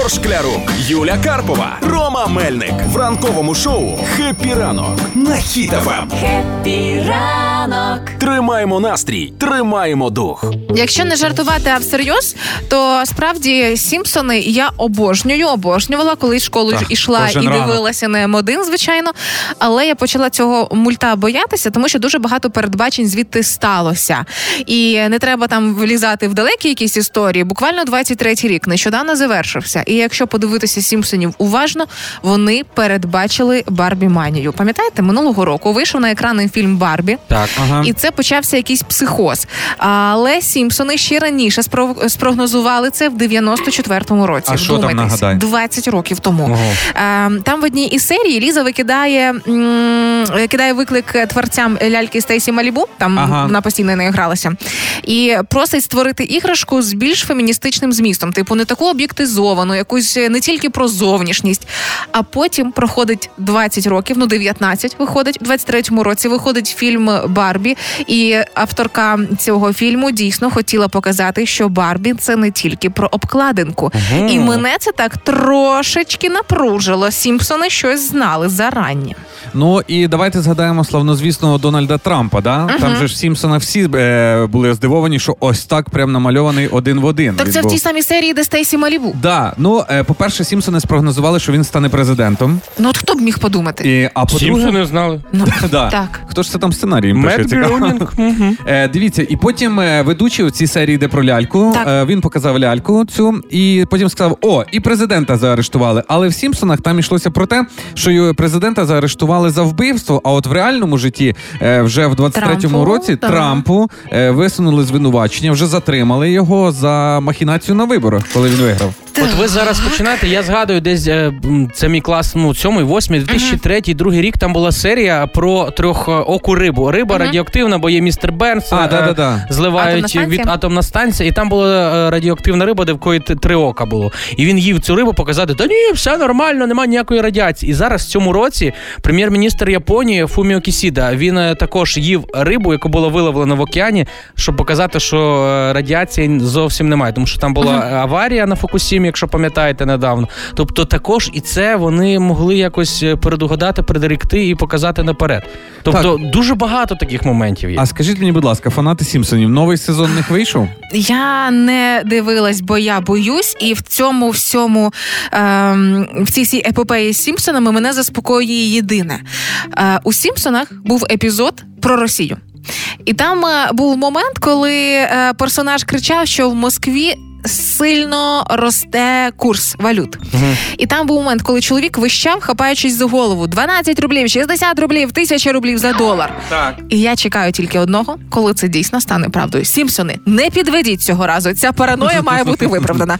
Ігор Шклярук, Юля Карпова, Рома Мельник в ранковому шоу «Хеппі ранок» на Ем. Хіт-ФМ. Хеппі ранок. Тримаємо настрій, тримаємо дух. Якщо не жартувати, а всерйоз, то справді Сімпсони я обожнюю, обожнювала, коли школу Так, йшла і ранок. дивилася на М1, звичайно. Але я почала цього мульта боятися, тому що дуже багато передбачень звідти сталося. І не треба там влізати в далекі якісь історії. Буквально 23-й рік нещодавно завершився. І якщо подивитися Сімпсонів уважно, вони передбачили Барбі Манію. Пам'ятаєте, минулого року вийшов на екрани фільм Барбі. Так. Ага. І це почався якийсь психоз. Але Сімпсони ще раніше спро- спрогнозували це в 94-му році. А що там, нагадай? 20 років тому. Ого. Е, Там в одній із серій Ліза викидає кидає виклик творцям ляльки Стейсі Малібу. Там Ага. вона постійно не гралася, і просить створити іграшку з більш феміністичним змістом, типу не таку об'єктизовану, якусь е, не тільки про зовнішність. А потім проходить 20 років, ну 19 виходить в 23-му році. Виходить фільм Барбі, і авторка цього фільму дійсно хотіла показати, що Барбі це не тільки про обкладинку. І мене це так трошечки напружило. Сімпсони щось знали зарані. Ну і давайте згадаємо славнозвісного Дональда Трампа. Да? Там же ж в Сімпсонах всі е, були здивовані, що ось так прям намальований один в один. Так це в тій самій серії, де Стейсі Малібу. Да, ну е, по-перше, Сімпсони спрогнозували, що він стане президентом. Ну от хто б міг подумати? І, а Сімпсони знали. Ну да. так. Хто ж це там. Грюнінг. Мгм. Е, дивіться, і потім е, ведучий у цій серії, де про ляльку, Так. е, він показав ляльку цю, і потім сказав: О, і президента заарештували. Але в Сімпсонах там йшлося про те, що президента заарештували за вбивство. А от в реальному житті, вже в 23-му році. Трампу е, звинувачення, вже затримали його за махінацію на виборах, коли він виграв. От ви зараз починаєте, я згадую, десь е, це мій клас, ну, сьомий, восьмий, 2003, другий рік там була серія про трьохоку рибу. Риба радіоактивна, бо є містер Бернс, А, е, да-да-да. зливають Атомна від атомна станція, і там була е, радіоактивна риба, де в кої три ока було. І він їв цю рибу показати, та ні, все нормально, немає ніякої радіації. І зараз в цьому році прем'єр-міністр Японії Фуміо Кісіда, він е, також їв рибу, яку було виловлено в океані, щоб показати, що е, радіації зовсім немає, тому що там була аварія на Фукусімі, якщо пам'ятаєте недавно. Тобто також і це вони могли якось е, передугадати, предиректи і показати наперед. Тобто дуже багато таких моментів є. А скажіть мені, будь ласка, фанати Сімпсонів, новий сезон них вийшов? Я не дивилась, бо я боюсь, і в цьому всьому ем, в цій всій епопеї з Сімпсонами мене заспокоює єдине. Е, у Сімпсонах був епізод про Росію. І там е, був момент, коли е, персонаж кричав, що в Москві. Сильно росте курс валют, і там був момент, коли чоловік вищав, хапаючись за голову: 12 рублів, 60 рублів, 1000 рублів за долар. Так. І я чекаю тільки одного, коли це дійсно стане правдою. Сімпсони, не підведіть цього разу. Ця параноя має бути виправдана.